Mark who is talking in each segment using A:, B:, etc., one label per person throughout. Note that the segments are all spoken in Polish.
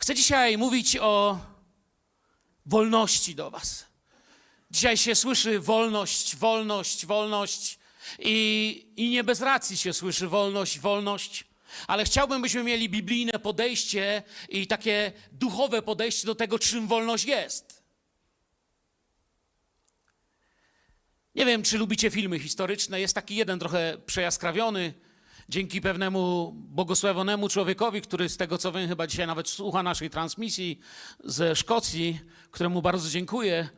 A: Chcę dzisiaj mówić o wolności do Was. Dzisiaj się słyszy wolność, wolność, wolność i, i nie bez racji się słyszy wolność, wolność, ale chciałbym, byśmy mieli biblijne podejście i takie duchowe podejście do tego, czym wolność jest. Nie wiem, czy lubicie filmy historyczne. Jest taki jeden trochę przejaskrawiony, dzięki pewnemu błogosławionemu człowiekowi, który z tego co wiem, chyba dzisiaj nawet słucha naszej transmisji ze Szkocji, któremu bardzo dziękuję.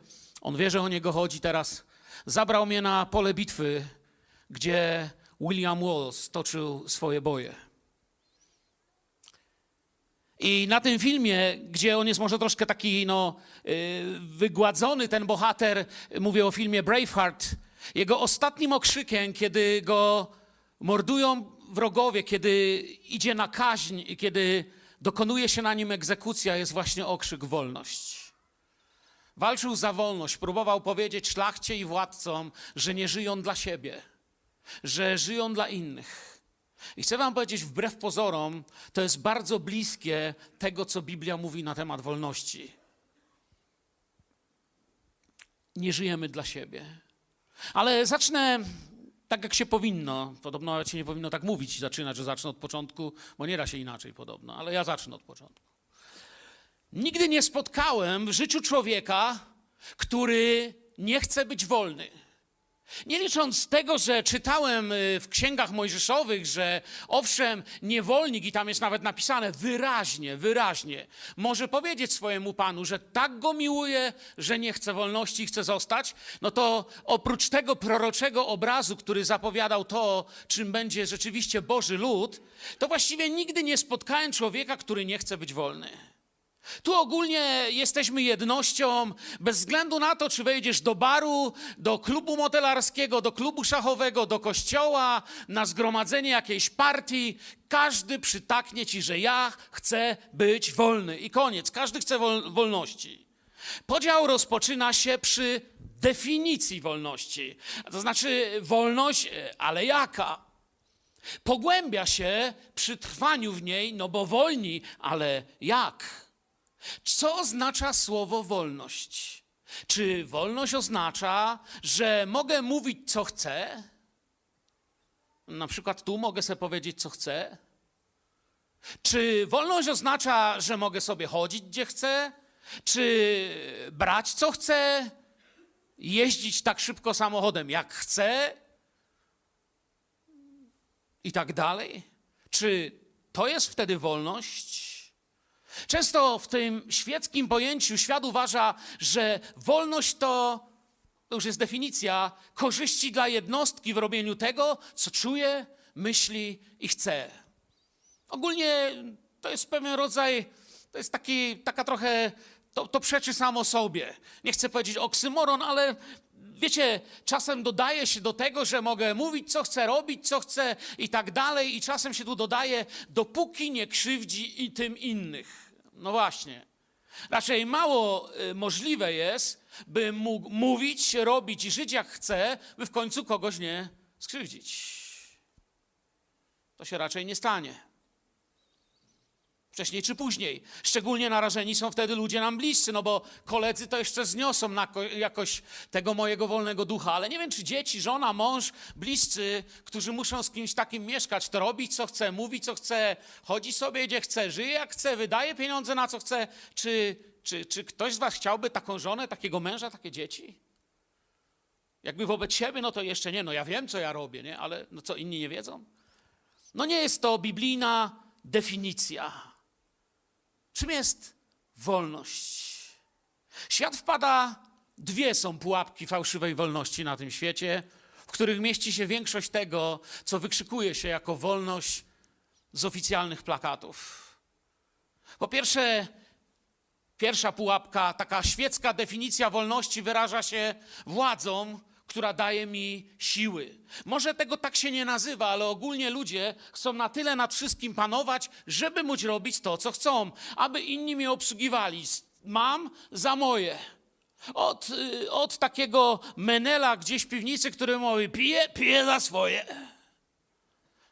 A: On wie, że o niego chodzi teraz. Zabrał mnie na pole bitwy, gdzie William Wallace toczył swoje boje. I na tym filmie, gdzie on jest może troszkę taki no, yy, wygładzony, ten bohater, mówię o filmie Braveheart, jego ostatnim okrzykiem, kiedy go mordują wrogowie, kiedy idzie na kaźń i kiedy dokonuje się na nim egzekucja, jest właśnie okrzyk wolność. Walczył za wolność, próbował powiedzieć szlachcie i władcom, że nie żyją dla siebie, że żyją dla innych. I chcę Wam powiedzieć, wbrew pozorom, to jest bardzo bliskie tego, co Biblia mówi na temat wolności. Nie żyjemy dla siebie. Ale zacznę tak, jak się powinno. Podobno się nie powinno tak mówić, zaczynać, że zacznę od początku, bo nie da się inaczej podobno, ale ja zacznę od początku. Nigdy nie spotkałem w życiu człowieka, który nie chce być wolny. Nie licząc tego, że czytałem y, w księgach mojżeszowych, że owszem, niewolnik, i tam jest nawet napisane wyraźnie, wyraźnie, może powiedzieć swojemu panu, że tak go miłuje, że nie chce wolności i chce zostać, no to oprócz tego proroczego obrazu, który zapowiadał to, czym będzie rzeczywiście Boży lud, to właściwie nigdy nie spotkałem człowieka, który nie chce być wolny. Tu ogólnie jesteśmy jednością, bez względu na to, czy wejdziesz do baru, do klubu motelarskiego, do klubu szachowego, do kościoła, na zgromadzenie jakiejś partii. Każdy przytaknie ci, że ja chcę być wolny. I koniec. Każdy chce wol wolności. Podział rozpoczyna się przy definicji wolności. To znaczy wolność, ale jaka? Pogłębia się przy trwaniu w niej, no bo wolni, ale jak? Co oznacza słowo wolność? Czy wolność oznacza, że mogę mówić, co chcę? Na przykład tu mogę sobie powiedzieć, co chcę? Czy wolność oznacza, że mogę sobie chodzić, gdzie chcę? Czy brać, co chcę? Jeździć tak szybko samochodem, jak chcę? I tak dalej? Czy to jest wtedy wolność? Często w tym świeckim pojęciu świat uważa, że wolność to, to już jest definicja, korzyści dla jednostki w robieniu tego, co czuje, myśli i chce. Ogólnie to jest pewien rodzaj, to jest taki, taka trochę, to, to przeczy samo sobie. Nie chcę powiedzieć oksymoron, ale wiecie, czasem dodaje się do tego, że mogę mówić, co chcę robić, co chcę i tak dalej, i czasem się tu dodaje, dopóki nie krzywdzi i tym innych. No właśnie. Raczej mało y, możliwe jest, by mógł mówić, robić i żyć jak chce, by w końcu kogoś nie skrzywdzić. To się raczej nie stanie. Wcześniej czy później. Szczególnie narażeni są wtedy ludzie nam bliscy, no bo koledzy to jeszcze zniosą jakoś tego mojego wolnego ducha, ale nie wiem, czy dzieci, żona, mąż, bliscy, którzy muszą z kimś takim mieszkać, to robić co chce, mówi co chce, chodzi sobie gdzie chce, żyje jak chce, wydaje pieniądze na co chce. Czy, czy, czy ktoś z was chciałby taką żonę, takiego męża, takie dzieci? Jakby wobec siebie, no to jeszcze nie, no ja wiem, co ja robię, nie? Ale no co, inni nie wiedzą? No nie jest to biblijna definicja. Czym jest wolność? Świat wpada, dwie są pułapki fałszywej wolności na tym świecie, w których mieści się większość tego, co wykrzykuje się jako wolność z oficjalnych plakatów. Po pierwsze, pierwsza pułapka, taka świecka definicja wolności wyraża się władzą, która daje mi siły. Może tego tak się nie nazywa, ale ogólnie ludzie chcą na tyle nad wszystkim panować, żeby móc robić to, co chcą, aby inni mnie obsługiwali. Mam za moje. Od, y, od takiego menela gdzieś w piwnicy, który mówi, pije, pije za swoje.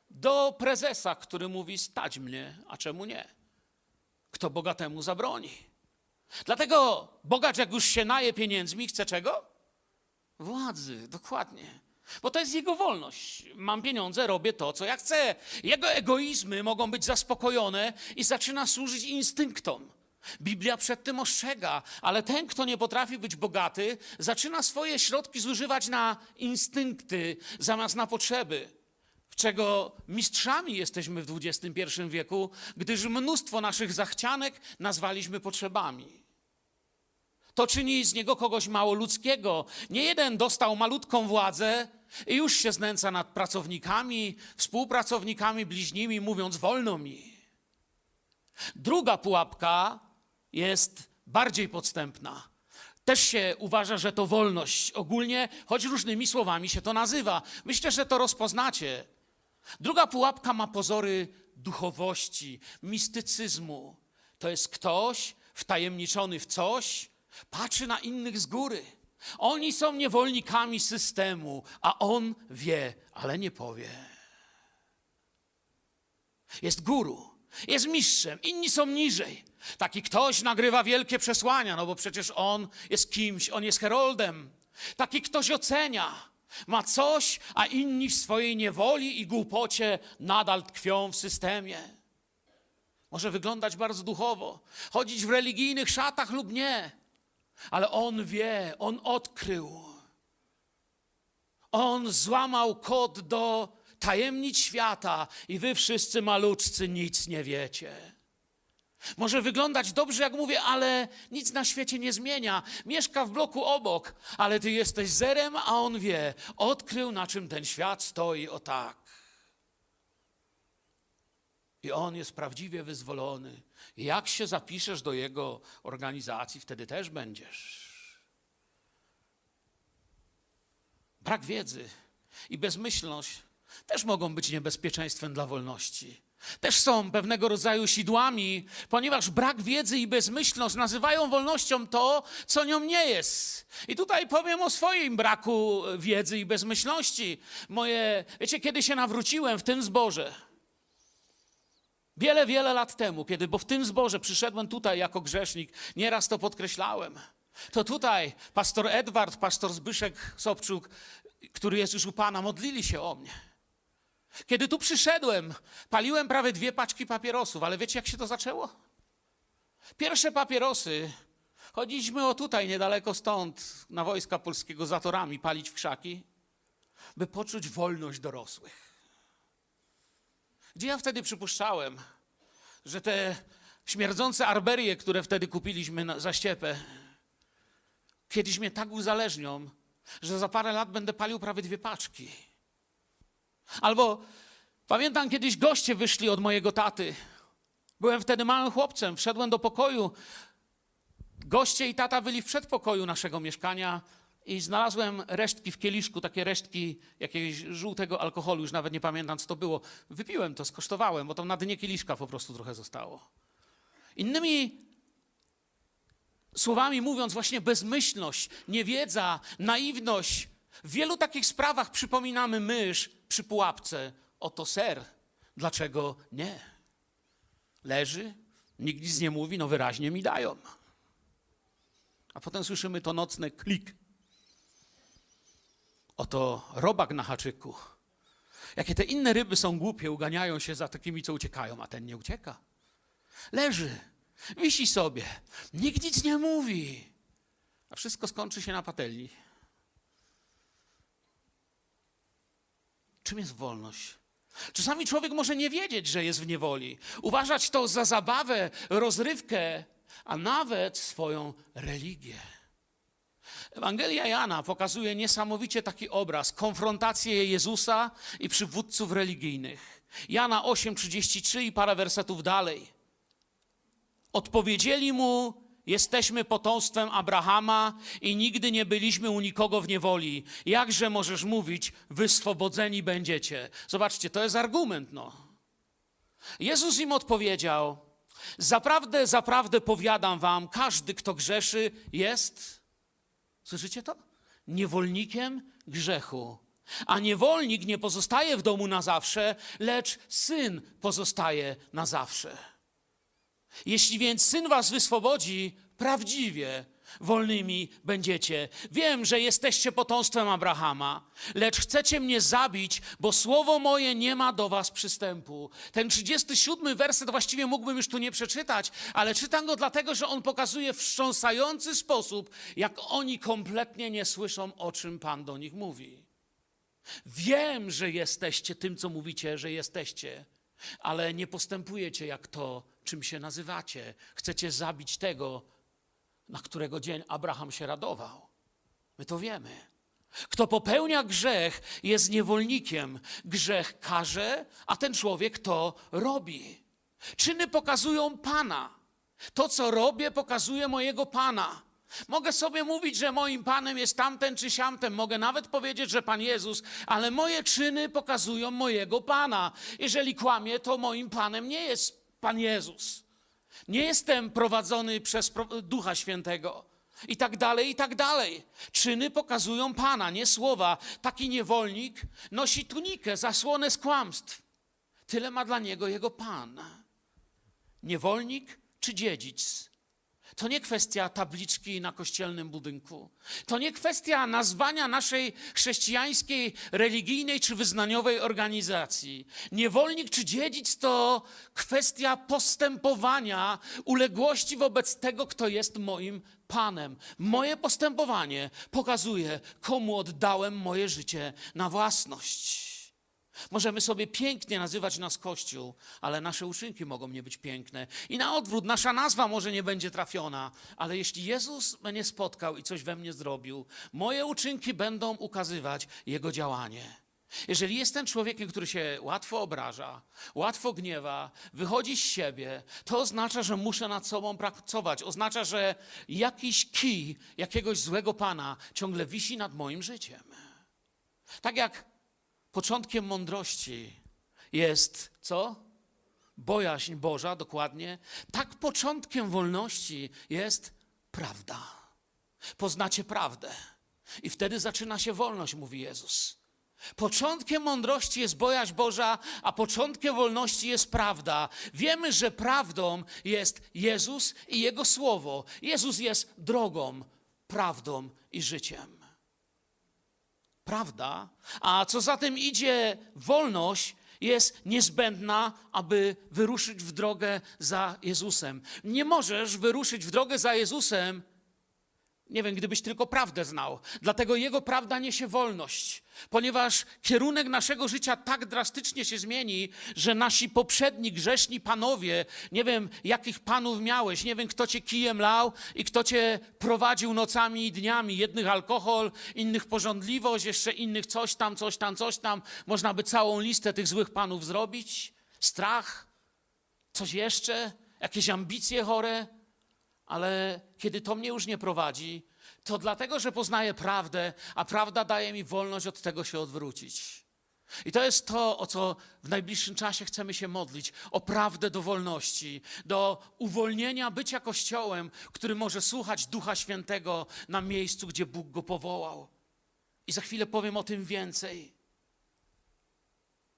A: Do prezesa, który mówi, stać mnie, a czemu nie? kto bogatemu zabroni. Dlatego bogacz, jak już się naje pieniędzmi, chce czego? Władzy, dokładnie. Bo to jest jego wolność. Mam pieniądze, robię to, co ja chcę. Jego egoizmy mogą być zaspokojone i zaczyna służyć instynktom. Biblia przed tym ostrzega, ale ten, kto nie potrafi być bogaty, zaczyna swoje środki zużywać na instynkty zamiast na potrzeby. W czego mistrzami jesteśmy w XXI wieku, gdyż mnóstwo naszych zachcianek nazwaliśmy potrzebami. To czyni z niego kogoś mało ludzkiego. Nie jeden dostał malutką władzę i już się znęca nad pracownikami, współpracownikami, bliźnimi, mówiąc wolno mi. Druga pułapka jest bardziej podstępna. Też się uważa, że to wolność ogólnie, choć różnymi słowami się to nazywa. Myślę, że to rozpoznacie. Druga pułapka ma pozory duchowości, mistycyzmu. To jest ktoś wtajemniczony w coś, patrzy na innych z góry. Oni są niewolnikami systemu, a on wie, ale nie powie. Jest guru, jest mistrzem, inni są niżej. Taki ktoś nagrywa wielkie przesłania, no bo przecież on jest kimś, on jest heroldem. Taki ktoś ocenia, ma coś, a inni w swojej niewoli i głupocie nadal tkwią w systemie. Może wyglądać bardzo duchowo, chodzić w religijnych szatach lub nie, ale on wie, on odkrył. On złamał kod do tajemnic świata i wy wszyscy maluczcy nic nie wiecie. Może wyglądać dobrze, jak mówię, ale nic na świecie nie zmienia. Mieszka w bloku obok, ale ty jesteś zerem, a on wie. Odkrył, na czym ten świat stoi, o tak. I on jest prawdziwie wyzwolony. Jak się zapiszesz do jego organizacji, wtedy też będziesz. Brak wiedzy i bezmyślność też mogą być niebezpieczeństwem dla wolności. Też są pewnego rodzaju sidłami, ponieważ brak wiedzy i bezmyślność nazywają wolnością to, co nią nie jest. I tutaj powiem o swoim braku wiedzy i bezmyślności. Moje, wiecie, kiedy się nawróciłem w tym zborze, Wiele, wiele lat temu, kiedy, bo w tym zborze przyszedłem tutaj jako grzesznik, nieraz to podkreślałem. To tutaj pastor Edward, pastor Zbyszek Sobczuk, który jest już u Pana, modlili się o mnie. Kiedy tu przyszedłem, paliłem prawie dwie paczki papierosów, ale wiecie, jak się to zaczęło? Pierwsze papierosy, chodziliśmy o tutaj, niedaleko stąd, na wojska polskiego zatorami, palić w krzaki, by poczuć wolność dorosłych. Gdzie ja wtedy przypuszczałem, że te śmierdzące arberie, które wtedy kupiliśmy na, za ściepę, kiedyś mnie tak uzależnią, że za parę lat będę palił prawie dwie paczki. Albo pamiętam kiedyś goście wyszli od mojego taty. Byłem wtedy małym chłopcem, wszedłem do pokoju. Goście i tata byli w przedpokoju naszego mieszkania i znalazłem resztki w kieliszku, takie resztki jakiegoś żółtego alkoholu, już nawet nie pamiętam, co to było. Wypiłem to, skosztowałem, bo tam na dnie kieliszka po prostu trochę zostało. Innymi słowami mówiąc, właśnie bezmyślność, niewiedza, naiwność. W wielu takich sprawach przypominamy mysz przy pułapce. Oto ser. Dlaczego nie? Leży, nikt nic nie mówi, no wyraźnie mi dają. A potem słyszymy to nocne klik oto robak na haczyku. Jakie te inne ryby są głupie, uganiają się za takimi, co uciekają, a ten nie ucieka. Leży, wisi sobie, nikt nic nie mówi, a wszystko skończy się na patelni. Czym jest wolność? Czasami człowiek może nie wiedzieć, że jest w niewoli, uważać to za zabawę, rozrywkę, a nawet swoją religię. Ewangelia Jana pokazuje niesamowicie taki obraz, konfrontację Jezusa i przywódców religijnych. Jana 8:33 i parę wersetów dalej. Odpowiedzieli mu: Jesteśmy potomstwem Abrahama i nigdy nie byliśmy u nikogo w niewoli. Jakże możesz mówić, wyswobodzeni będziecie? Zobaczcie, to jest argument, no. Jezus im odpowiedział: Zaprawdę, zaprawdę powiadam wam, każdy, kto grzeszy, jest Słyszycie to? Niewolnikiem grzechu. A niewolnik nie pozostaje w domu na zawsze, lecz syn pozostaje na zawsze. Jeśli więc syn was wyswobodzi, prawdziwie wolnymi będziecie. Wiem, że jesteście potomstwem Abrahama, lecz chcecie mnie zabić, bo słowo moje nie ma do was przystępu. Ten 37 werset właściwie mógłbym już tu nie przeczytać, ale czytam go dlatego, że on pokazuje wstrząsający sposób, jak oni kompletnie nie słyszą, o czym Pan do nich mówi. Wiem, że jesteście tym, co mówicie, że jesteście, ale nie postępujecie jak to, czym się nazywacie. Chcecie zabić tego, na którego dzień Abraham się radował. My to wiemy. Kto popełnia grzech, jest niewolnikiem. Grzech karze, a ten człowiek to robi. Czyny pokazują Pana. To, co robię, pokazuje mojego Pana. Mogę sobie mówić, że moim Panem jest tamten czy siamten. Mogę nawet powiedzieć, że Pan Jezus, ale moje czyny pokazują mojego Pana. Jeżeli kłamię, to moim Panem nie jest Pan Jezus. Nie jestem prowadzony przez Ducha Świętego. I tak dalej, i tak dalej. Czyny pokazują Pana, nie słowa. Taki niewolnik nosi tunikę, zasłonę z kłamstw. Tyle ma dla niego jego Pan. Niewolnik czy dziedzic? To nie kwestia tabliczki na kościelnym budynku. To nie kwestia nazwania naszej chrześcijańskiej, religijnej czy wyznaniowej organizacji. Niewolnik czy dziedzic to kwestia postępowania, uległości wobec tego, kto jest moim Panem. Moje postępowanie pokazuje, komu oddałem moje życie na własność. Możemy sobie pięknie nazywać nas Kościół, ale nasze uczynki mogą nie być piękne. I na odwrót, nasza nazwa może nie będzie trafiona, ale jeśli Jezus mnie spotkał i coś we mnie zrobił, moje uczynki będą ukazywać Jego działanie. Jeżeli jestem człowiekiem, który się łatwo obraża, łatwo gniewa, wychodzi z siebie, to oznacza, że muszę nad sobą pracować. Oznacza, że jakiś kij jakiegoś złego pana ciągle wisi nad moim życiem. Tak jak początkiem mądrości jest co? Bojaźń Boża, dokładnie. Tak początkiem wolności jest prawda. Poznacie prawdę. I wtedy zaczyna się wolność, mówi Jezus. Początkiem mądrości jest bojaźń Boża, a początkiem wolności jest prawda. Wiemy, że prawdą jest Jezus i Jego Słowo. Jezus jest drogą, prawdą i życiem prawda, a co za tym idzie, wolność jest niezbędna, aby wyruszyć w drogę za Jezusem. Nie możesz wyruszyć w drogę za Jezusem, nie wiem, gdybyś tylko prawdę znał. Dlatego Jego prawda niesie wolność, ponieważ kierunek naszego życia tak drastycznie się zmieni, że nasi poprzedni grzeszni panowie, nie wiem, jakich panów miałeś, nie wiem, kto cię kijem lał i kto cię prowadził nocami i dniami. Jednych alkohol, innych porządliwość, jeszcze innych coś tam, coś tam, coś tam. Można by całą listę tych złych panów zrobić. Strach, coś jeszcze, jakieś ambicje chore ale kiedy to mnie już nie prowadzi, to dlatego, że poznaję prawdę, a prawda daje mi wolność od tego się odwrócić. I to jest to, o co w najbliższym czasie chcemy się modlić: o prawdę do wolności, do uwolnienia bycia Kościołem, który może słuchać Ducha Świętego na miejscu, gdzie Bóg go powołał. I za chwilę powiem o tym więcej.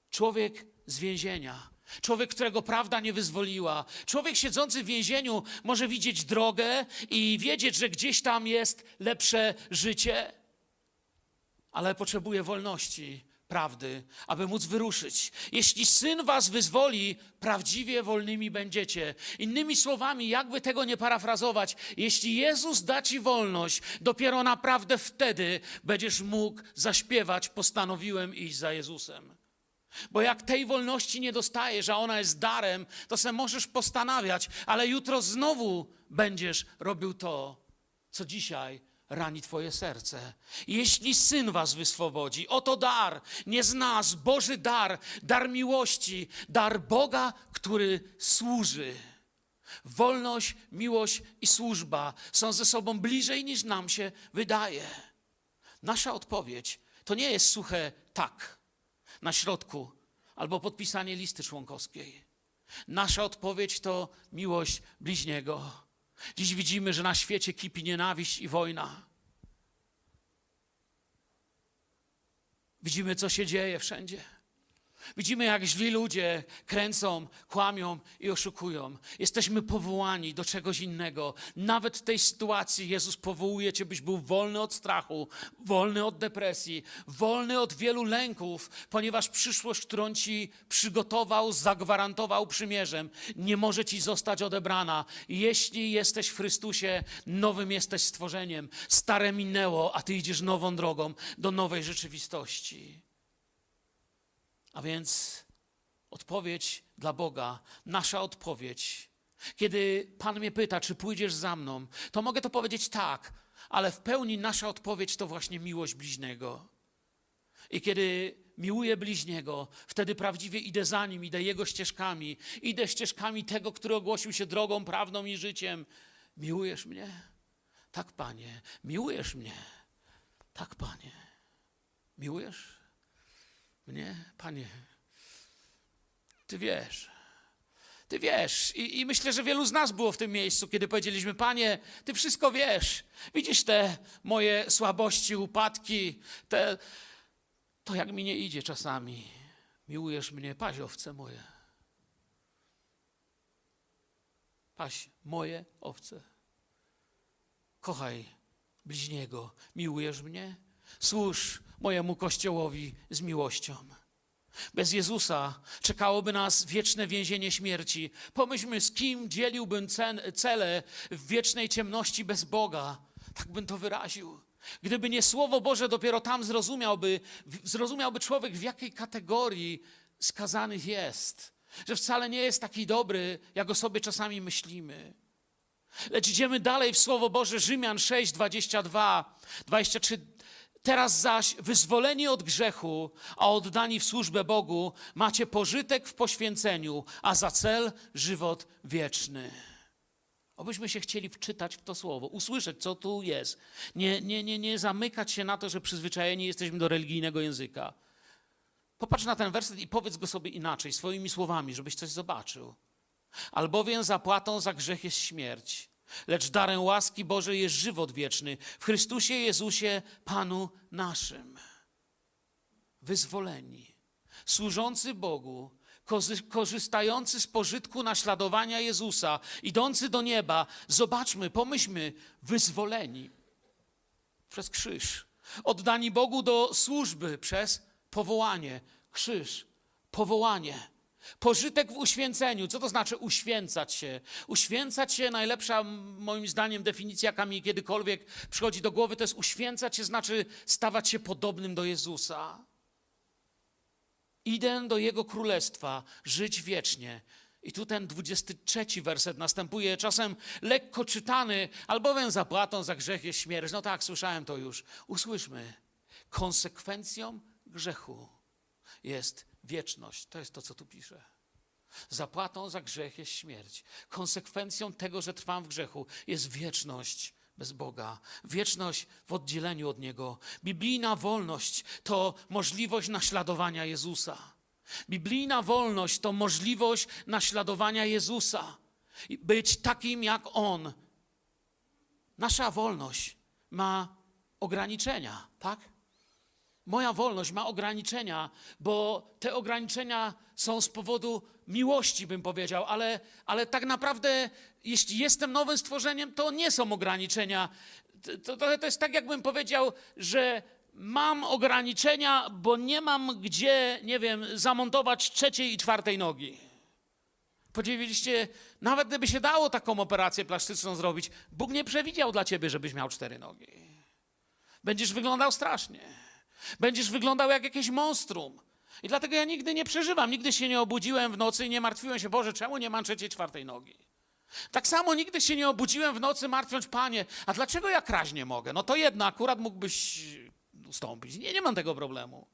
A: Człowiek z więzienia Człowiek, którego prawda nie wyzwoliła. Człowiek siedzący w więzieniu może widzieć drogę i wiedzieć, że gdzieś tam jest lepsze życie, ale potrzebuje wolności, prawdy, aby móc wyruszyć. Jeśli syn was wyzwoli, prawdziwie wolnymi będziecie. Innymi słowami, jakby tego nie parafrazować, jeśli Jezus da ci wolność, dopiero naprawdę wtedy będziesz mógł zaśpiewać: Postanowiłem iść za Jezusem. Bo jak tej wolności nie dostajesz, a ona jest darem, to se możesz postanawiać, ale jutro znowu będziesz robił to, co dzisiaj rani Twoje serce. Jeśli syn Was wyswobodzi, oto dar, nie z nas, Boży dar, dar miłości, dar Boga, który służy. Wolność, miłość i służba są ze sobą bliżej niż nam się wydaje. Nasza odpowiedź to nie jest suche tak na środku albo podpisanie listy członkowskiej. Nasza odpowiedź to miłość bliźniego. Dziś widzimy, że na świecie kipi nienawiść i wojna. Widzimy, co się dzieje wszędzie. Widzimy, jak źli ludzie kręcą, kłamią i oszukują. Jesteśmy powołani do czegoś innego. Nawet w tej sytuacji Jezus powołuje Cię, byś był wolny od strachu, wolny od depresji, wolny od wielu lęków, ponieważ przyszłość, którą Ci przygotował, zagwarantował przymierzem, nie może Ci zostać odebrana. Jeśli jesteś w Chrystusie, nowym jesteś stworzeniem. Stare minęło, a Ty idziesz nową drogą do nowej rzeczywistości. A więc odpowiedź dla Boga, nasza odpowiedź. Kiedy Pan mnie pyta, czy pójdziesz za mną, to mogę to powiedzieć tak, ale w pełni nasza odpowiedź to właśnie miłość bliźniego. I kiedy miłuję bliźniego, wtedy prawdziwie idę za nim, idę jego ścieżkami, idę ścieżkami tego, który ogłosił się drogą, prawdą i życiem. Miłujesz mnie? Tak, panie. Miłujesz mnie? Tak, panie. Miłujesz? Mnie, panie, ty wiesz. Ty wiesz. I, I, myślę, że wielu z nas było w tym miejscu, kiedy powiedzieliśmy: Panie, ty wszystko wiesz. Widzisz te moje słabości, upadki, te, to jak mi nie idzie czasami. Miłujesz mnie, paź owce moje. Paś moje owce. Kochaj bliźniego. Miłujesz mnie? Służ mojemu Kościołowi z miłością. Bez Jezusa czekałoby nas wieczne więzienie śmierci. Pomyślmy, z kim dzieliłbym cele w wiecznej ciemności bez Boga. Tak bym to wyraził. Gdyby nie Słowo Boże, dopiero tam zrozumiałby, zrozumiałby człowiek, w jakiej kategorii skazanych jest. Że wcale nie jest taki dobry, jak o sobie czasami myślimy. Lecz idziemy dalej w Słowo Boże, Rzymian 6, 22, 23. Teraz zaś wyzwoleni od grzechu, a oddani w służbę Bogu, macie pożytek w poświęceniu, a za cel żywot wieczny. Obyśmy się chcieli wczytać w to słowo, usłyszeć, co tu jest. Nie, nie, nie, nie zamykać się na to, że przyzwyczajeni jesteśmy do religijnego języka. Popatrz na ten werset i powiedz go sobie inaczej, swoimi słowami, żebyś coś zobaczył. Albowiem zapłatą za grzech jest śmierć, lecz darem łaski Bożej jest żywot wieczny. W Chrystusie Jezusie, Panu naszym. Wyzwoleni, służący Bogu, korzystający z pożytku naśladowania Jezusa, idący do nieba, zobaczmy, pomyślmy, wyzwoleni. Przez krzyż, oddani Bogu do służby przez powołanie, krzyż, powołanie. Pożytek w uświęceniu. Co to znaczy uświęcać się? Uświęcać się, najlepsza moim zdaniem definicja, jaka mi kiedykolwiek przychodzi do głowy, to jest uświęcać się, znaczy stawać się podobnym do Jezusa. Idę do Jego królestwa, żyć wiecznie. I tu ten 23 werset następuje, czasem lekko czytany, albowiem zapłatą za grzech jest śmierć. No tak, słyszałem to już. Usłyszmy. Konsekwencją grzechu jest wieczność. To jest to, co tu pisze. Zapłatą za grzech jest śmierć. Konsekwencją tego, że trwam w grzechu, jest wieczność bez Boga, wieczność w oddzieleniu od Niego. Biblijna wolność to możliwość naśladowania Jezusa. Biblijna wolność to możliwość naśladowania Jezusa. Być takim jak On. Nasza wolność ma ograniczenia, tak? Moja wolność ma ograniczenia, bo te ograniczenia są z powodu miłości, bym powiedział, ale, ale tak naprawdę, jeśli jestem nowym stworzeniem, to nie są ograniczenia. To, to, to jest tak, jakbym powiedział, że mam ograniczenia, bo nie mam gdzie, nie wiem, zamontować trzeciej i czwartej nogi. Podzieliliście, nawet gdyby się dało taką operację plastyczną zrobić, Bóg nie przewidział dla ciebie, żebyś miał cztery nogi. Będziesz wyglądał strasznie. Będziesz wyglądał jak jakieś monstrum. I dlatego ja nigdy nie przeżywam, nigdy się nie obudziłem w nocy i nie martwiłem się, Boże, czemu nie mam trzeciej, czwartej nogi? Tak samo nigdy się nie obudziłem w nocy martwiąc, Panie, a dlaczego ja kraść nie mogę? No to jedno, akurat mógłbyś ustąpić. Nie, nie mam tego problemu.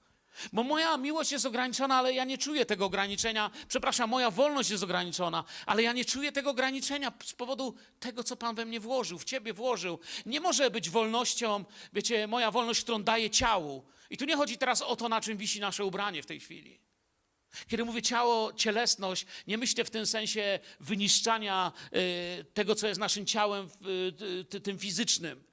A: Bo moja miłość jest ograniczona, ale ja nie czuję tego ograniczenia. Przepraszam, moja wolność jest ograniczona, ale ja nie czuję tego ograniczenia z powodu tego, co Pan we mnie włożył, w Ciebie włożył. Nie może być wolnością, wiecie, moja wolność, którą daje ciału. I tu nie chodzi teraz o to, na czym wisi nasze ubranie w tej chwili. Kiedy mówię ciało, cielesność, nie myślę w tym sensie wyniszczania y, tego, co jest naszym ciałem, y, tym fizycznym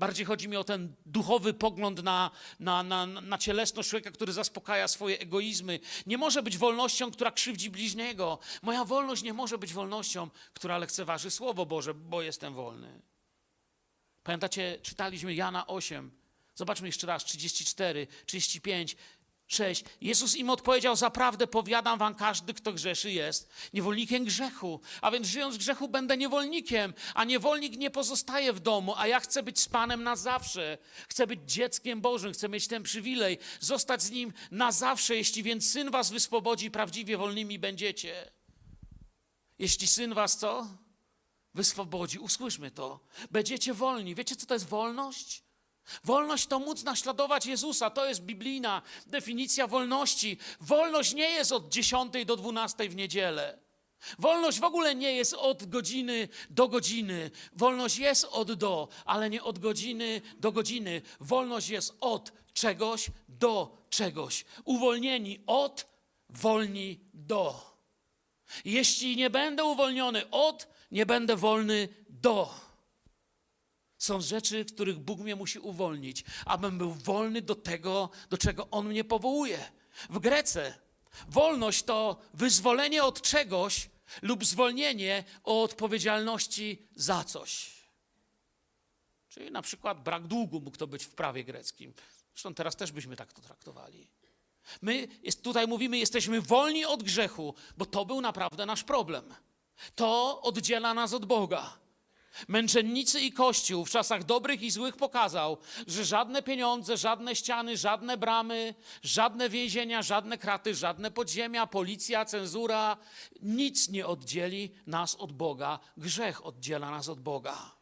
A: Bardziej chodzi mi o ten duchowy pogląd na, na, na, na cielesność człowieka, który zaspokaja swoje egoizmy. Nie może być wolnością, która krzywdzi bliźniego. Moja wolność nie może być wolnością, która lekceważy Słowo Boże, bo jestem wolny. Pamiętacie, czytaliśmy Jana 8. Zobaczmy jeszcze raz, 34, 35, 6. Jezus im odpowiedział, zaprawdę powiadam wam, każdy, kto grzeszy jest niewolnikiem grzechu. A więc żyjąc w grzechu będę niewolnikiem, a niewolnik nie pozostaje w domu, a ja chcę być z Panem na zawsze. Chcę być dzieckiem Bożym, chcę mieć ten przywilej, zostać z Nim na zawsze. Jeśli więc Syn was wyswobodzi, prawdziwie wolnymi będziecie. Jeśli Syn was co? Wyswobodzi, usłyszmy to. Będziecie wolni. Wiecie, co to jest wolność? Wolność to móc naśladować Jezusa. To jest biblijna definicja wolności. Wolność nie jest od 10 do 12 w niedzielę. Wolność w ogóle nie jest od godziny do godziny. Wolność jest od do, ale nie od godziny do godziny. Wolność jest od czegoś do czegoś. Uwolnieni od, wolni do. Jeśli nie będę uwolniony od, nie będę wolny do. Są rzeczy, których Bóg mnie musi uwolnić, abym był wolny do tego, do czego On mnie powołuje. W Grece wolność to wyzwolenie od czegoś lub zwolnienie od odpowiedzialności za coś. Czyli na przykład brak długu mógł to być w prawie greckim. Zresztą teraz też byśmy tak to traktowali. My jest, tutaj mówimy, jesteśmy wolni od grzechu, bo to był naprawdę nasz problem. To oddziela nas od Boga. Męczennicy i Kościół w czasach dobrych i złych pokazał, że żadne pieniądze, żadne ściany, żadne bramy, żadne więzienia, żadne kraty, żadne podziemia, policja, cenzura, nic nie oddzieli nas od Boga. Grzech oddziela nas od Boga.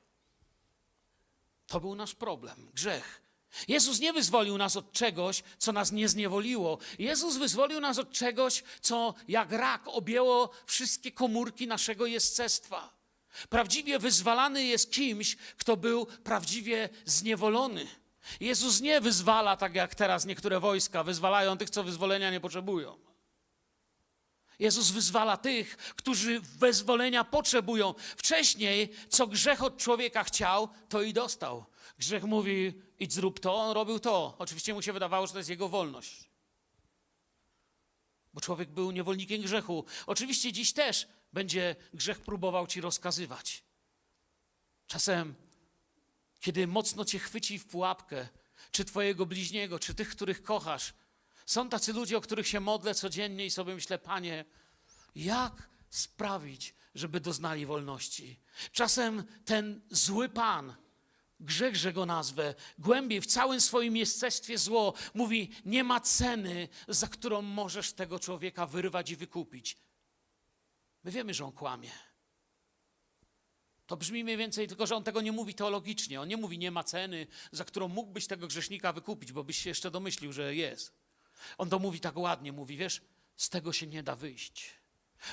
A: To był nasz problem grzech. Jezus nie wyzwolił nas od czegoś, co nas nie zniewoliło. Jezus wyzwolił nas od czegoś, co jak rak objęło wszystkie komórki naszego jestestwa. Prawdziwie wyzwalany jest kimś, kto był prawdziwie zniewolony. Jezus nie wyzwala tak jak teraz niektóre wojska wyzwalają tych, co wyzwolenia nie potrzebują. Jezus wyzwala tych, którzy wyzwolenia potrzebują. Wcześniej, co grzech od człowieka chciał, to i dostał. Grzech mówi, idź zrób to, on robił to. Oczywiście mu się wydawało, że to jest jego wolność. Bo człowiek był niewolnikiem grzechu. Oczywiście dziś też będzie grzech próbował ci rozkazywać. Czasem, kiedy mocno cię chwyci w pułapkę, czy twojego bliźniego, czy tych, których kochasz, są tacy ludzie, o których się modlę codziennie i sobie myślę, Panie, jak sprawić, żeby doznali wolności? Czasem ten zły Pan, grzech, że go nazwę, głębiej w całym swoim jestestwie zło, mówi: Nie ma ceny, za którą możesz tego człowieka wyrwać i wykupić. My wiemy, że on kłamie. To brzmi mniej więcej, tylko że on tego nie mówi teologicznie. On nie mówi, nie ma ceny, za którą mógłbyś tego grzesznika wykupić, bo byś się jeszcze domyślił, że jest. On to mówi tak ładnie, mówi, wiesz, z tego się nie da wyjść.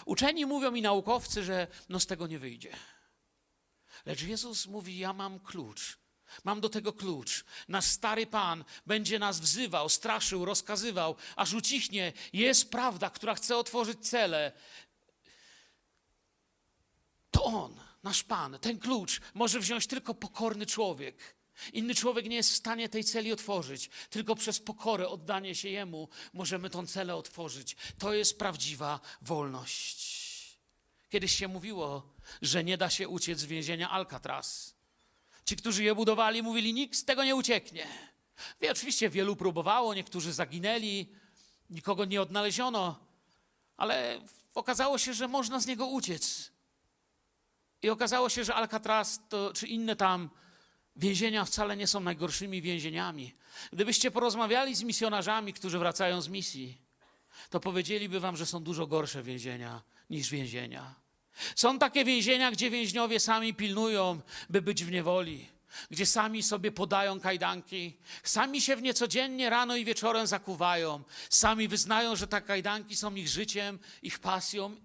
A: Uczeni mówią i naukowcy, że no z tego nie wyjdzie. Lecz Jezus mówi: Ja mam klucz. Mam do tego klucz. Nasz stary Pan będzie nas wzywał, straszył, rozkazywał, aż ucichnie. Jest prawda, która chce otworzyć cele. To On, nasz Pan, ten klucz może wziąć tylko pokorny człowiek. Inny człowiek nie jest w stanie tej celi otworzyć. Tylko przez pokorę, oddanie się Jemu możemy tą celę otworzyć. To jest prawdziwa wolność. Kiedyś się mówiło, że nie da się uciec z więzienia Alcatraz. Ci, którzy je budowali, mówili, nikt z tego nie ucieknie. Wie, oczywiście wielu próbowało, niektórzy zaginęli, nikogo nie odnaleziono, ale okazało się, że można z niego uciec. I okazało się, że Alcatraz to, czy inne tam więzienia wcale nie są najgorszymi więzieniami. Gdybyście porozmawiali z misjonarzami, którzy wracają z misji, to powiedzieliby wam, że są dużo gorsze więzienia niż więzienia. Są takie więzienia, gdzie więźniowie sami pilnują, by być w niewoli, gdzie sami sobie podają kajdanki, sami się w nie codziennie rano i wieczorem zakuwają, sami wyznają, że te kajdanki są ich życiem, ich pasją.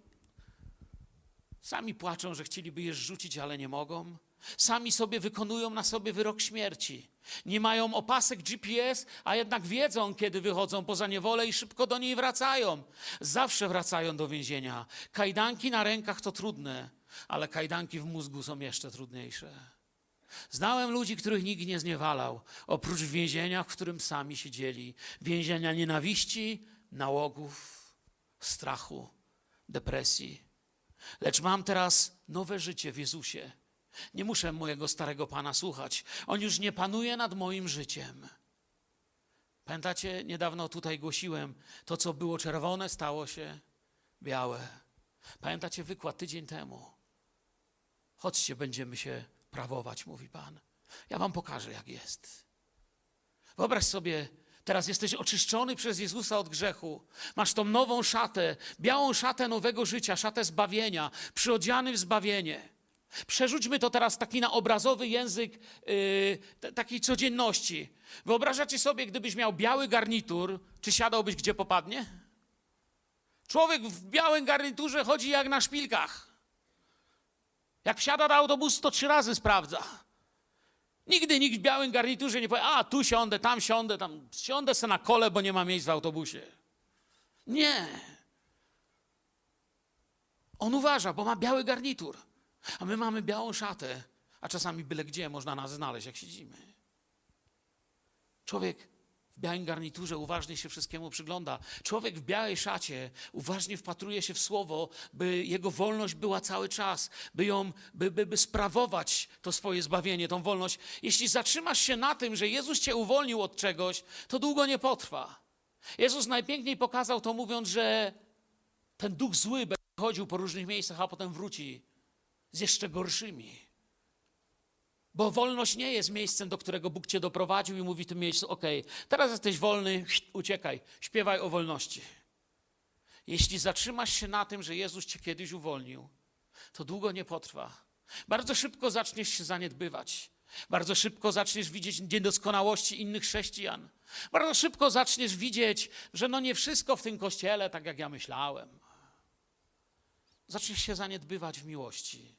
A: Sami płaczą, że chcieliby je rzucić, ale nie mogą. Sami sobie wykonują na sobie wyrok śmierci. Nie mają opasek GPS, a jednak wiedzą, kiedy wychodzą poza niewolę i szybko do niej wracają. Zawsze wracają do więzienia. Kajdanki na rękach to trudne, ale kajdanki w mózgu są jeszcze trudniejsze. Znałem ludzi, których nikt nie zniewalał, oprócz więzienia, w którym sami siedzieli. Więzienia nienawiści, nałogów, strachu, depresji. Lecz mam teraz nowe życie w Jezusie. Nie muszę mojego starego Pana słuchać. On już nie panuje nad moim życiem. Pamiętacie, niedawno tutaj głosiłem, to co było czerwone stało się białe. Pamiętacie wykład tydzień temu. Chodźcie, będziemy się prawować, mówi Pan. Ja wam pokażę, jak jest. Wyobraź sobie, teraz jesteś oczyszczony przez Jezusa od grzechu. Masz tą nową szatę, białą szatę nowego życia, szatę zbawienia, przyodziany w zbawienie. Przerzućmy to teraz taki na obrazowy język yy, takiej codzienności. Wyobrażacie sobie, gdybyś miał biały garnitur, czy siadałbyś gdzie popadnie? Człowiek w białym garniturze chodzi jak na szpilkach. Jak wsiada do autobusu, to trzy razy sprawdza. Nigdy nikt w białym garniturze nie powie, a tu siądę, tam siądę, tam siądę se na kole, bo nie ma miejsc w autobusie. Nie. On uważa, bo ma biały garnitur, a my mamy białą szatę, a czasami byle gdzie można nas znaleźć, jak siedzimy. Człowiek białym garniturze uważnie się wszystkiemu przygląda. Człowiek w białej szacie uważnie wpatruje się w słowo, by jego wolność była cały czas, by ją, by, by, by sprawować to swoje zbawienie, tą wolność. Jeśli zatrzymasz się na tym, że Jezus cię uwolnił od czegoś, to długo nie potrwa. Jezus najpiękniej pokazał to, mówiąc, że ten duch zły będzie chodził po różnych miejscach, a potem wróci z jeszcze gorszymi. Bo wolność nie jest miejscem, do którego Bóg cię doprowadził i mówi w tym miejscu: OK, teraz jesteś wolny, uciekaj, śpiewaj o wolności. Jeśli zatrzymasz się na tym, że Jezus cię kiedyś uwolnił, to długo nie potrwa. Bardzo szybko zaczniesz się zaniedbywać. Bardzo szybko zaczniesz widzieć niedoskonałości innych chrześcijan. Bardzo szybko zaczniesz widzieć, że no nie wszystko w tym kościele tak, jak ja myślałem. Zaczniesz się zaniedbywać w miłości,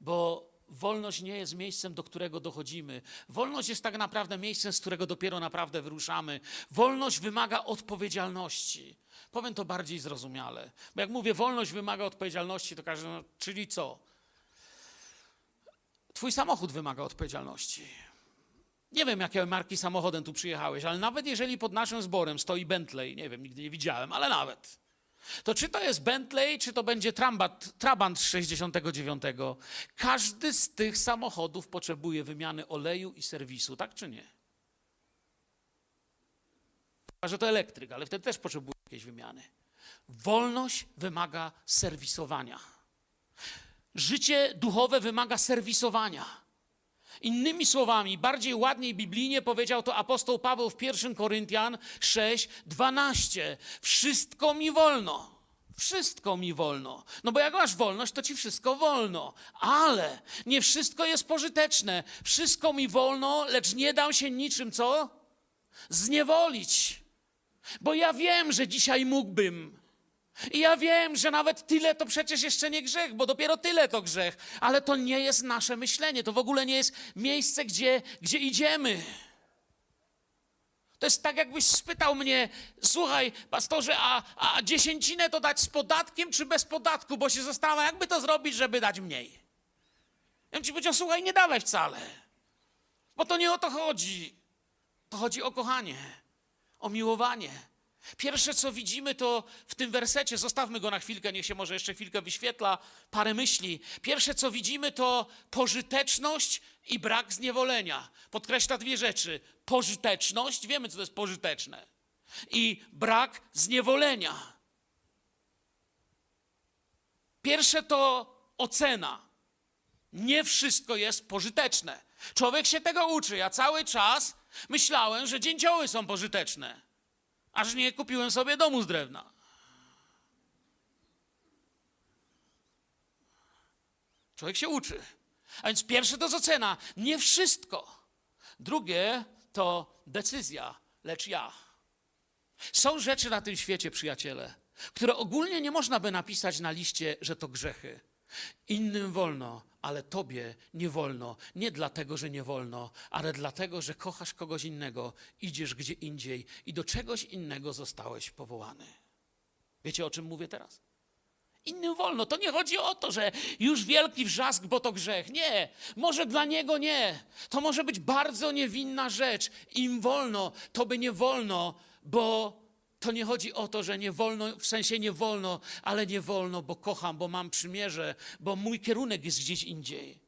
A: bo wolność nie jest miejscem, do którego dochodzimy. Wolność jest tak naprawdę miejscem, z którego dopiero naprawdę wyruszamy. Wolność wymaga odpowiedzialności. Powiem to bardziej zrozumiale. Bo jak mówię, wolność wymaga odpowiedzialności, to każdy, no, czyli co? Twój samochód wymaga odpowiedzialności. Nie wiem, jakie marki samochodem tu przyjechałeś, ale nawet jeżeli pod naszym zborem stoi Bentley, nie wiem, nigdy nie widziałem, ale nawet, to czy to jest Bentley, czy to będzie Trabant, Trabant z 69, każdy z tych samochodów potrzebuje wymiany oleju i serwisu, tak czy nie? Chyba, że to elektryk, ale wtedy też potrzebuje jakiejś wymiany. Wolność wymaga serwisowania. Życie duchowe wymaga serwisowania. Innymi słowami, bardziej ładniej biblijnie powiedział to apostoł Paweł w 1 Koryntian 6, 12. Wszystko mi wolno. Wszystko mi wolno. No bo jak masz wolność, to ci wszystko wolno. Ale nie wszystko jest pożyteczne. Wszystko mi wolno, lecz nie dam się niczym co? Zniewolić. Bo ja wiem, że dzisiaj mógłbym. I ja wiem, że nawet tyle to przecież jeszcze nie grzech, bo dopiero tyle to grzech, ale to nie jest nasze myślenie, to w ogóle nie jest miejsce, gdzie, gdzie idziemy. To jest tak, jakbyś spytał mnie, słuchaj, pastorze, a, a dziesięcinę to dać z podatkiem czy bez podatku, bo się zastanawiam, jakby to zrobić, żeby dać mniej. Ja bym ci powiedział, słuchaj, nie dawaj wcale, bo to nie o to chodzi. To chodzi o kochanie, o miłowanie. Pierwsze, co widzimy, to w tym wersecie, zostawmy go na chwilkę, niech się może jeszcze chwilkę wyświetla, parę myśli. Pierwsze, co widzimy, to pożyteczność i brak zniewolenia. Podkreśla dwie rzeczy. Pożyteczność, wiemy, co to jest pożyteczne, i brak zniewolenia. Pierwsze to ocena. Nie wszystko jest pożyteczne. Człowiek się tego uczy. Ja cały czas myślałem, że dzięcioły są pożyteczne aż nie kupiłem sobie domu z drewna. Człowiek się uczy. A więc pierwsze to ocena. Nie wszystko. Drugie to decyzja, lecz ja. Są rzeczy na tym świecie, przyjaciele, które ogólnie nie można by napisać na liście, że to grzechy. Innym wolno, ale tobie nie wolno. Nie dlatego, że nie wolno, ale dlatego, że kochasz kogoś innego, idziesz gdzie indziej i do czegoś innego zostałeś powołany. Wiecie, o czym mówię teraz? Innym wolno. To nie chodzi o to, że już wielki wrzask, bo to grzech. Nie, może dla niego nie. To może być bardzo niewinna rzecz. Im wolno, to by nie wolno, bo to nie chodzi o to, że nie wolno, w sensie nie wolno, ale nie wolno, bo kocham, bo mam przymierze, bo mój kierunek jest gdzieś indziej.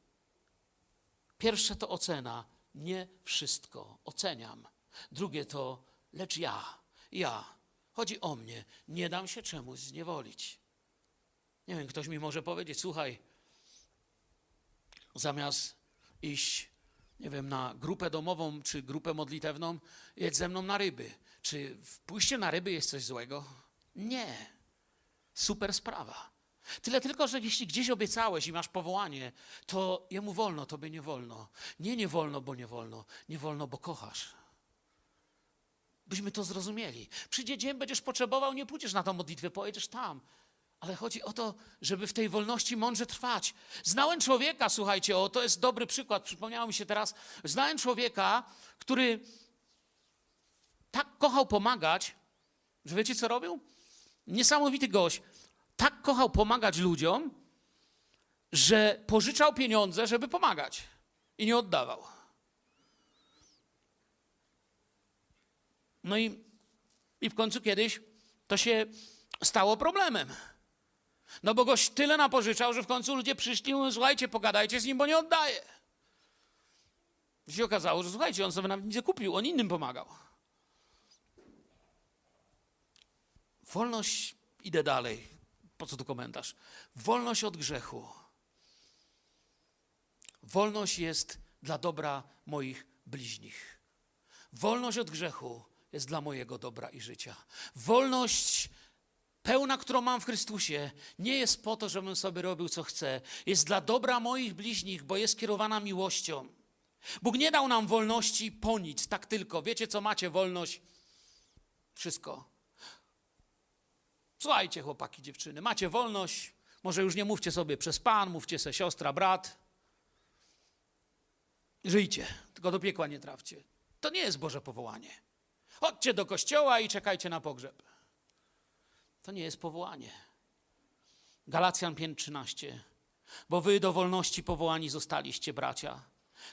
A: Pierwsze to ocena. Nie wszystko oceniam. Drugie to, lecz ja, ja. Chodzi o mnie. Nie dam się czemuś zniewolić. Nie wiem, ktoś mi może powiedzieć, słuchaj, zamiast iść, nie wiem, na grupę domową czy grupę modlitewną, jedź ze mną na ryby. Czy pójście na ryby jest coś złego? Nie. Super sprawa. Tyle tylko, że jeśli gdzieś obiecałeś i masz powołanie, to jemu wolno, tobie nie wolno. Nie, nie wolno, bo nie wolno. Nie wolno, bo kochasz. Byśmy to zrozumieli. Przyjdzie dzień, będziesz potrzebował, nie pójdziesz na tą modlitwę, pojedziesz tam. Ale chodzi o to, żeby w tej wolności mądrze trwać. Znałem człowieka, słuchajcie, o to jest dobry przykład, przypomniało mi się teraz. Znałem człowieka, który tak kochał pomagać, że wiecie co robił? Niesamowity gość. Tak kochał pomagać ludziom, że pożyczał pieniądze, żeby pomagać i nie oddawał. No i, i w końcu kiedyś to się stało problemem. No bo goś tyle napożyczał, że w końcu ludzie przyszli mówią, słuchajcie, pogadajcie z nim, bo nie oddaje. I się okazało, że słuchajcie, on sobie nawet nie kupił, on innym pomagał. Wolność, idę dalej. Po co tu komentarz? Wolność od grzechu. Wolność jest dla dobra moich bliźnich. Wolność od grzechu jest dla mojego dobra i życia. Wolność pełna, którą mam w Chrystusie, nie jest po to, żebym sobie robił co chcę. Jest dla dobra moich bliźnich, bo jest kierowana miłością. Bóg nie dał nam wolności po nic, tak tylko. Wiecie, co macie wolność? Wszystko. Słuchajcie, chłopaki, dziewczyny, macie wolność. Może już nie mówcie sobie przez pan, mówcie se siostra, brat. Żyjcie, tylko do piekła nie trafcie. To nie jest Boże powołanie. Chodźcie do kościoła i czekajcie na pogrzeb. To nie jest powołanie. Galacjan 5:13. Bo wy do wolności powołani zostaliście, bracia.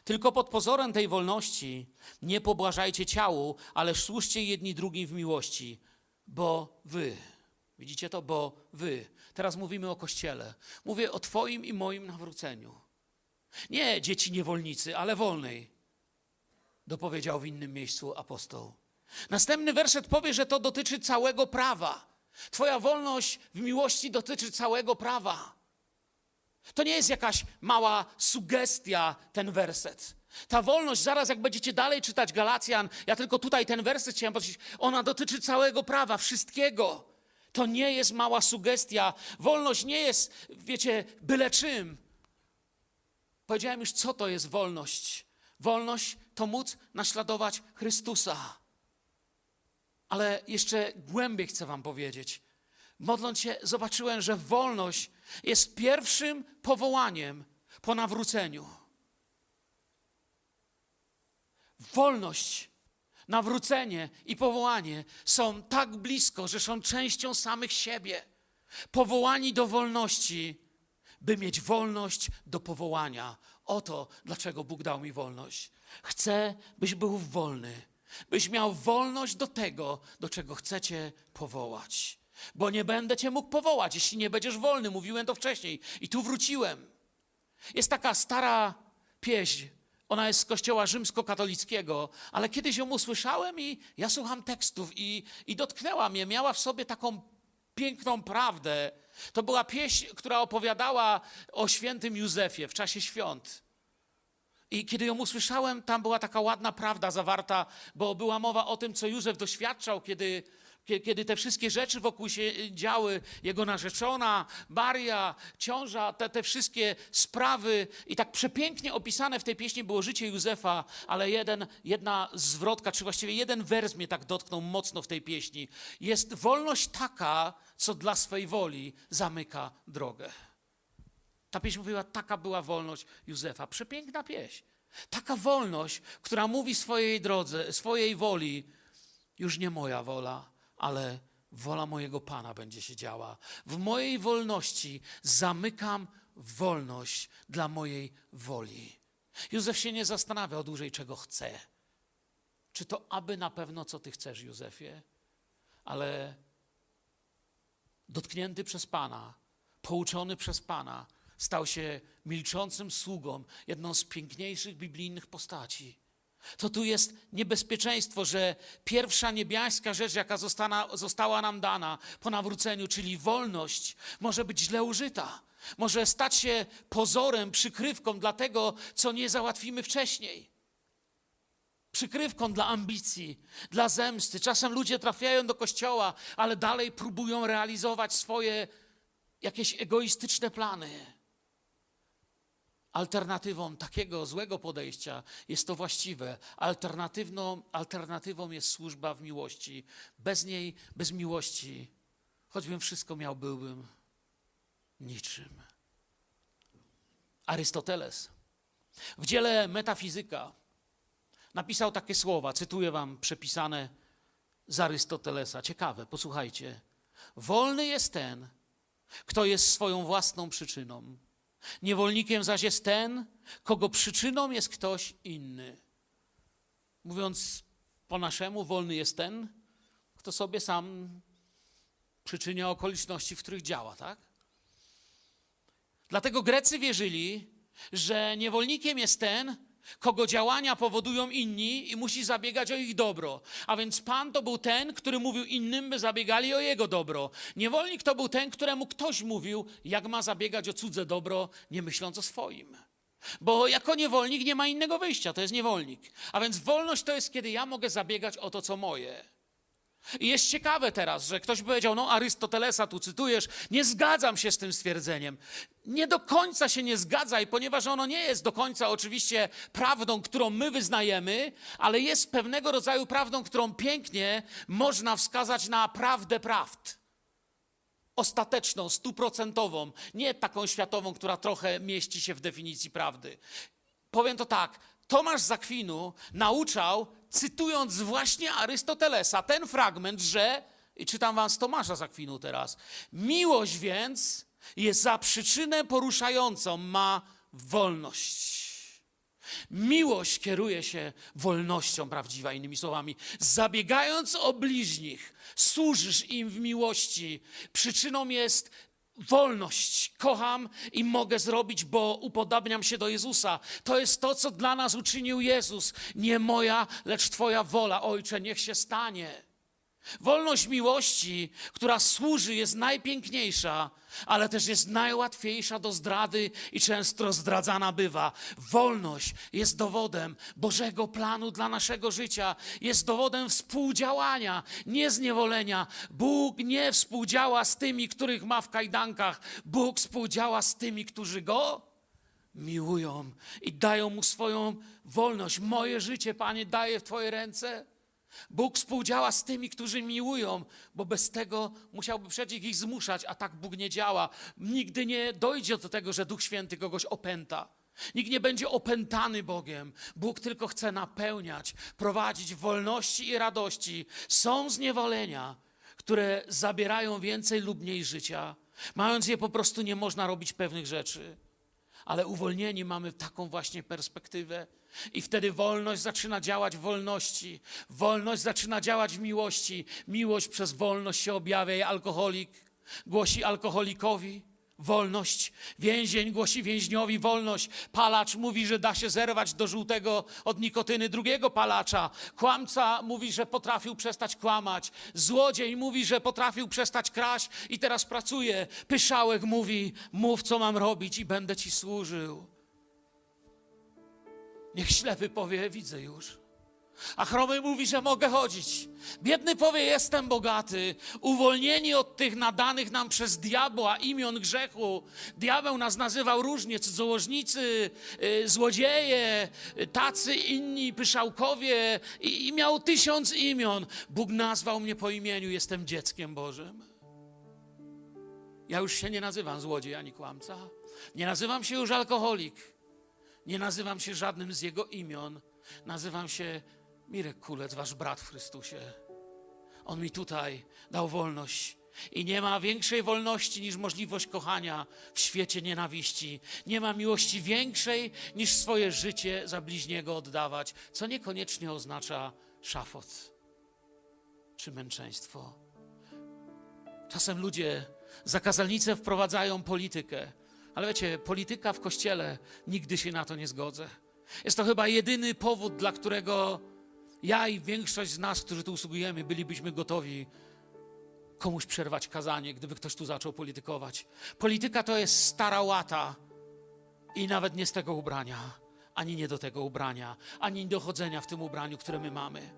A: Tylko pod pozorem tej wolności nie pobłażajcie ciału, ale służcie jedni drugim w miłości, bo wy, widzicie to, bo wy. Teraz mówimy o kościele. Mówię o Twoim i moim nawróceniu. Nie dzieci niewolnicy, ale wolnej, dopowiedział w innym miejscu apostoł. Następny werset powie, że to dotyczy całego prawa. Twoja wolność w miłości dotyczy całego prawa. To nie jest jakaś mała sugestia, ten werset. Ta wolność, zaraz jak będziecie dalej czytać Galacjan, ja tylko tutaj ten werset chciałem powiedzieć, ona dotyczy całego prawa, wszystkiego. To nie jest mała sugestia. Wolność nie jest, wiecie, byle czym. Powiedziałem już, co to jest wolność. Wolność to móc naśladować Chrystusa. Ale jeszcze głębiej chcę Wam powiedzieć. Modląc się, zobaczyłem, że wolność jest pierwszym powołaniem po nawróceniu. Wolność, nawrócenie i powołanie są tak blisko, że są częścią samych siebie. Powołani do wolności, by mieć wolność do powołania. Oto dlaczego Bóg dał mi wolność. Chcę, byś był wolny byś miał wolność do tego, do czego chcecie powołać. Bo nie będę cię mógł powołać, jeśli nie będziesz wolny. Mówiłem to wcześniej i tu wróciłem. Jest taka stara pieśń, ona jest z kościoła rzymskokatolickiego, ale kiedyś ją usłyszałem i ja słucham tekstów i, i dotknęła mnie. Miała w sobie taką piękną prawdę. To była pieśń, która opowiadała o świętym Józefie w czasie świąt. I kiedy ją usłyszałem, tam była taka ładna prawda zawarta, bo była mowa o tym, co Józef doświadczał, kiedy, kiedy te wszystkie rzeczy wokół się y, działy, jego narzeczona, Maria, ciąża, te, te wszystkie sprawy i tak przepięknie opisane w tej pieśni było życie Józefa, ale jeden, jedna zwrotka, czy właściwie jeden wers mnie tak dotknął mocno w tej pieśni. Jest wolność taka, co dla swej woli zamyka drogę. Ta pieśń mówiła, taka była wolność Józefa. Przepiękna pieśń. Taka wolność, która mówi swojej drodze, swojej woli, już nie moja wola, ale wola mojego Pana będzie się działa. W mojej wolności zamykam wolność dla mojej woli. Józef się nie zastanawiał dłużej, czego chce. Czy to aby na pewno, co ty chcesz, Józefie? Ale dotknięty przez Pana, pouczony przez Pana, stał się milczącym sługą, jedną z piękniejszych biblijnych postaci. To tu jest niebezpieczeństwo, że pierwsza niebiańska rzecz, jaka została nam dana po nawróceniu, czyli wolność, może być źle użyta. Może stać się pozorem, przykrywką dla tego, co nie załatwimy wcześniej. Przykrywką dla ambicji, dla zemsty. Czasem ludzie trafiają do kościoła, ale dalej próbują realizować swoje jakieś egoistyczne plany. Alternatywą takiego złego podejścia jest to właściwe. Alternatywną, alternatywą jest służba w miłości. Bez niej, bez miłości, choćbym wszystko miał, byłbym niczym. Arystoteles w dziele Metafizyka napisał takie słowa, cytuję wam przepisane z Arystotelesa. Ciekawe, posłuchajcie. Wolny jest ten, kto jest swoją własną przyczyną. Niewolnikiem zaś jest ten, kogo przyczyną jest ktoś inny. Mówiąc po naszemu, wolny jest ten, kto sobie sam przyczynia okoliczności, w których działa, tak? Dlatego Grecy wierzyli, że niewolnikiem jest ten, kogo działania powodują inni i musi zabiegać o ich dobro. A więc Pan to był ten, który mówił innym, by zabiegali o jego dobro. Niewolnik to był ten, któremu ktoś mówił, jak ma zabiegać o cudze dobro, nie myśląc o swoim. Bo jako niewolnik nie ma innego wyjścia, to jest niewolnik. A więc wolność to jest, kiedy ja mogę zabiegać o to, co moje. I jest ciekawe teraz, że ktoś powiedział, no Arystotelesa tu cytujesz, nie zgadzam się z tym stwierdzeniem. Nie do końca się nie zgadzaj, ponieważ ono nie jest do końca oczywiście prawdą, którą my wyznajemy, ale jest pewnego rodzaju prawdą, którą pięknie można wskazać na prawdę prawd. Ostateczną, stuprocentową, nie taką światową, która trochę mieści się w definicji prawdy. Powiem to tak, Tomasz Zakwinu nauczał, cytując właśnie Arystotelesa, ten fragment, że, i czytam wam z Tomasza Zakwinu teraz, miłość więc jest za przyczynę poruszającą ma wolność. Miłość kieruje się wolnością prawdziwa, innymi słowami. Zabiegając o bliźnich, służysz im w miłości. Przyczyną jest wolność. Kocham i mogę zrobić, bo upodabniam się do Jezusa. To jest to, co dla nas uczynił Jezus. Nie moja, lecz Twoja wola, Ojcze, niech się stanie. Wolność miłości, która służy, jest najpiękniejsza, ale też jest najłatwiejsza do zdrady i często zdradzana bywa. Wolność jest dowodem Bożego planu dla naszego życia, jest dowodem współdziałania, nie zniewolenia. Bóg nie współdziała z tymi, których ma w kajdankach, Bóg współdziała z tymi, którzy go miłują i dają mu swoją wolność. Moje życie, Panie, daję w Twoje ręce. Bóg współdziała z tymi, którzy miłują, bo bez tego musiałby przecież ich zmuszać, a tak Bóg nie działa. Nigdy nie dojdzie do tego, że Duch Święty kogoś opęta. Nikt nie będzie opętany Bogiem. Bóg tylko chce napełniać, prowadzić wolności i radości. Są zniewolenia, które zabierają więcej lub mniej życia. Mając je po prostu nie można robić pewnych rzeczy. Ale uwolnieni mamy taką właśnie perspektywę. I wtedy wolność zaczyna działać w wolności. Wolność zaczyna działać w miłości. Miłość przez wolność się objawia i alkoholik głosi alkoholikowi wolność. Więzień głosi więźniowi wolność. Palacz mówi, że da się zerwać do żółtego od nikotyny drugiego palacza. Kłamca mówi, że potrafił przestać kłamać. Złodziej mówi, że potrafił przestać kraść i teraz pracuje. Pyszałek mówi, mów co mam robić i będę ci służył. Niech ślepy powie, widzę już. A chromy mówi, że mogę chodzić. Biedny powie, jestem bogaty. Uwolnieni od tych nadanych nam przez diabła imion grzechu. Diabeł nas nazywał różnie, cudzołożnicy, yy, złodzieje, tacy inni, pyszałkowie i miał tysiąc imion. Bóg nazwał mnie po imieniu, jestem dzieckiem Bożym. Ja już się nie nazywam złodziej ani kłamca. Nie nazywam się już alkoholik. Nie nazywam się żadnym z jego imion. Nazywam się Mirek Kulec, wasz brat w Chrystusie. On mi tutaj dał wolność. I nie ma większej wolności niż możliwość kochania w świecie nienawiści. Nie ma miłości większej niż swoje życie za bliźniego oddawać, co niekoniecznie oznacza szafot czy męczeństwo. Czasem ludzie, zakazalnice wprowadzają politykę, ale wiecie, polityka w kościele nigdy się na to nie zgodzę. Jest to chyba jedyny powód, dla którego ja i większość z nas, którzy tu usługujemy, bylibyśmy gotowi komuś przerwać kazanie, gdyby ktoś tu zaczął politykować. Polityka to jest stara łata i nawet nie z tego ubrania, ani nie do tego ubrania, ani dochodzenia w tym ubraniu, które my mamy.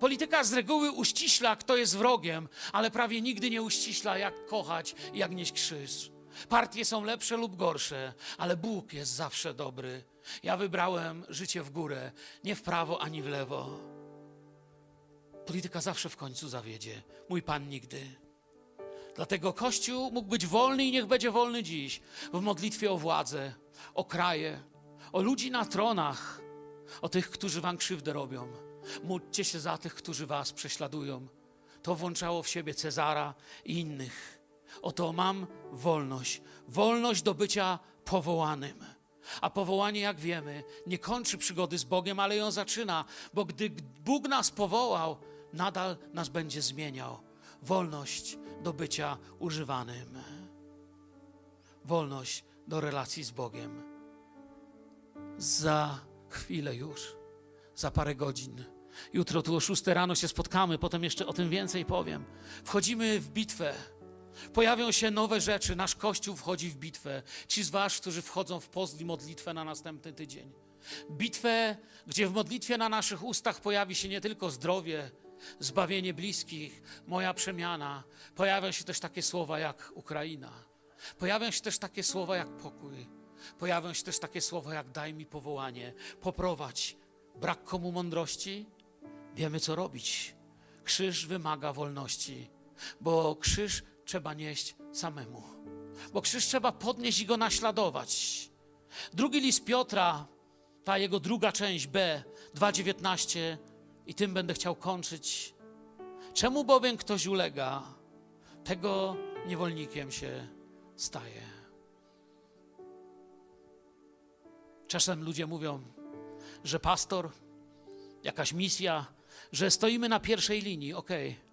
A: Polityka z reguły uściśla, kto jest wrogiem, ale prawie nigdy nie uściśla, jak kochać jak nieść krzyż. Partie są lepsze lub gorsze, ale Bóg jest zawsze dobry. Ja wybrałem życie w górę, nie w prawo ani w lewo. Polityka zawsze w końcu zawiedzie, mój Pan nigdy. Dlatego Kościół mógł być wolny i niech będzie wolny dziś w modlitwie o władzę, o kraje, o ludzi na tronach, o tych, którzy wam krzywdę robią. Módlcie się za tych, którzy was prześladują. To włączało w siebie Cezara i innych. Oto mam wolność, wolność do bycia powołanym. A powołanie, jak wiemy, nie kończy przygody z Bogiem, ale ją zaczyna, bo gdy Bóg nas powołał, nadal nas będzie zmieniał. Wolność do bycia używanym. Wolność do relacji z Bogiem. Za chwilę już, za parę godzin. Jutro tu o 6 rano się spotkamy, potem jeszcze o tym więcej powiem. Wchodzimy w bitwę. Pojawią się nowe rzeczy, nasz Kościół wchodzi w bitwę. Ci z Was, którzy wchodzą w post i modlitwę na następny tydzień. Bitwę, gdzie w modlitwie na naszych ustach pojawi się nie tylko zdrowie, zbawienie bliskich, moja przemiana. Pojawią się też takie słowa jak Ukraina. Pojawią się też takie słowa jak pokój. Pojawią się też takie słowa jak daj mi powołanie, poprowadź. Brak komu mądrości? Wiemy co robić. Krzyż wymaga wolności, bo krzyż trzeba nieść samemu. Bo krzyż trzeba podnieść i go naśladować. Drugi list Piotra, ta jego druga część B, 2,19 i tym będę chciał kończyć. Czemu bowiem ktoś ulega, tego niewolnikiem się staje. Czasem ludzie mówią, że pastor, jakaś misja, że stoimy na pierwszej linii. Okej, okay.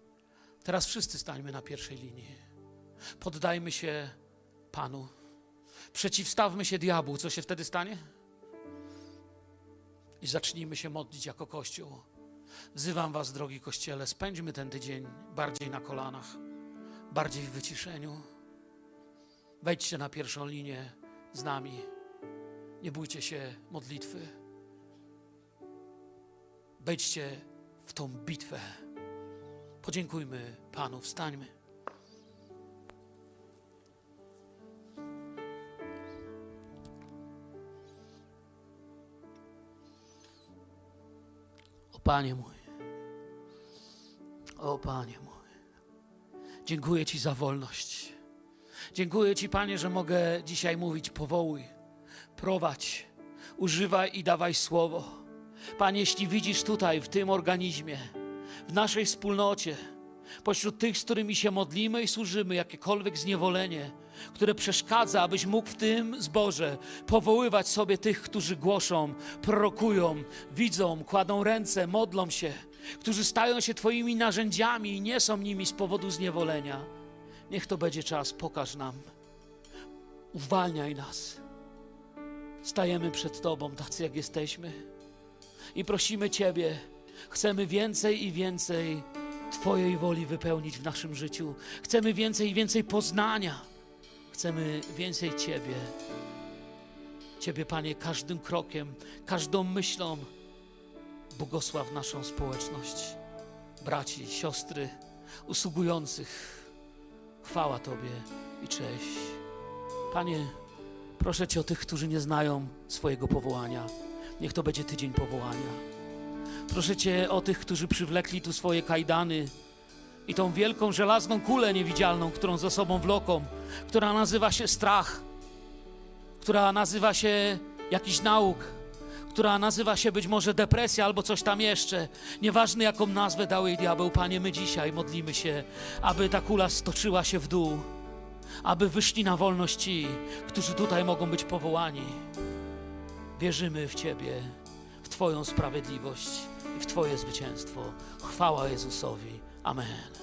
A: Teraz wszyscy stańmy na pierwszej linii. Poddajmy się Panu. Przeciwstawmy się diabłu. Co się wtedy stanie? I zacznijmy się modlić jako Kościół. Wzywam Was, drogi Kościele, spędźmy ten tydzień bardziej na kolanach, bardziej w wyciszeniu. Wejdźcie na pierwszą linię z nami. Nie bójcie się modlitwy. Wejdźcie w tą bitwę. Podziękujmy Panu, wstańmy. O Panie mój, o Panie mój, dziękuję Ci za wolność. Dziękuję Ci, Panie, że mogę dzisiaj mówić: powołuj, prowadź, używaj i dawaj słowo. Panie, jeśli widzisz tutaj, w tym organizmie, w naszej wspólnocie, pośród tych, z którymi się modlimy i służymy, jakiekolwiek zniewolenie, które przeszkadza, abyś mógł w tym zborze powoływać sobie tych, którzy głoszą, prorokują, widzą, kładą ręce, modlą się, którzy stają się Twoimi narzędziami i nie są nimi z powodu zniewolenia. Niech to będzie czas, pokaż nam, uwalniaj nas. Stajemy przed Tobą, tacy jak jesteśmy, i prosimy Ciebie, chcemy więcej i więcej Twojej woli wypełnić w naszym życiu. Chcemy więcej i więcej poznania. Chcemy więcej Ciebie. Ciebie, Panie, każdym krokiem, każdą myślą. Błogosław naszą społeczność, braci, siostry, usługujących. Chwała Tobie i cześć. Panie, proszę Cię o tych, którzy nie znają swojego powołania. Niech to będzie tydzień powołania. Proszę Cię o tych, którzy przywlekli tu swoje kajdany i tą wielką żelazną kulę niewidzialną, którą za sobą wloką, która nazywa się strach, która nazywa się jakiś nauk, która nazywa się być może depresja albo coś tam jeszcze. Nieważne jaką nazwę dał jej diabeł, Panie, my dzisiaj modlimy się, aby ta kula stoczyła się w dół, aby wyszli na wolność ci, którzy tutaj mogą być powołani. Wierzymy w Ciebie, w Twoją sprawiedliwość w Twoje zwycięstwo. Chwała Jezusowi. Amen.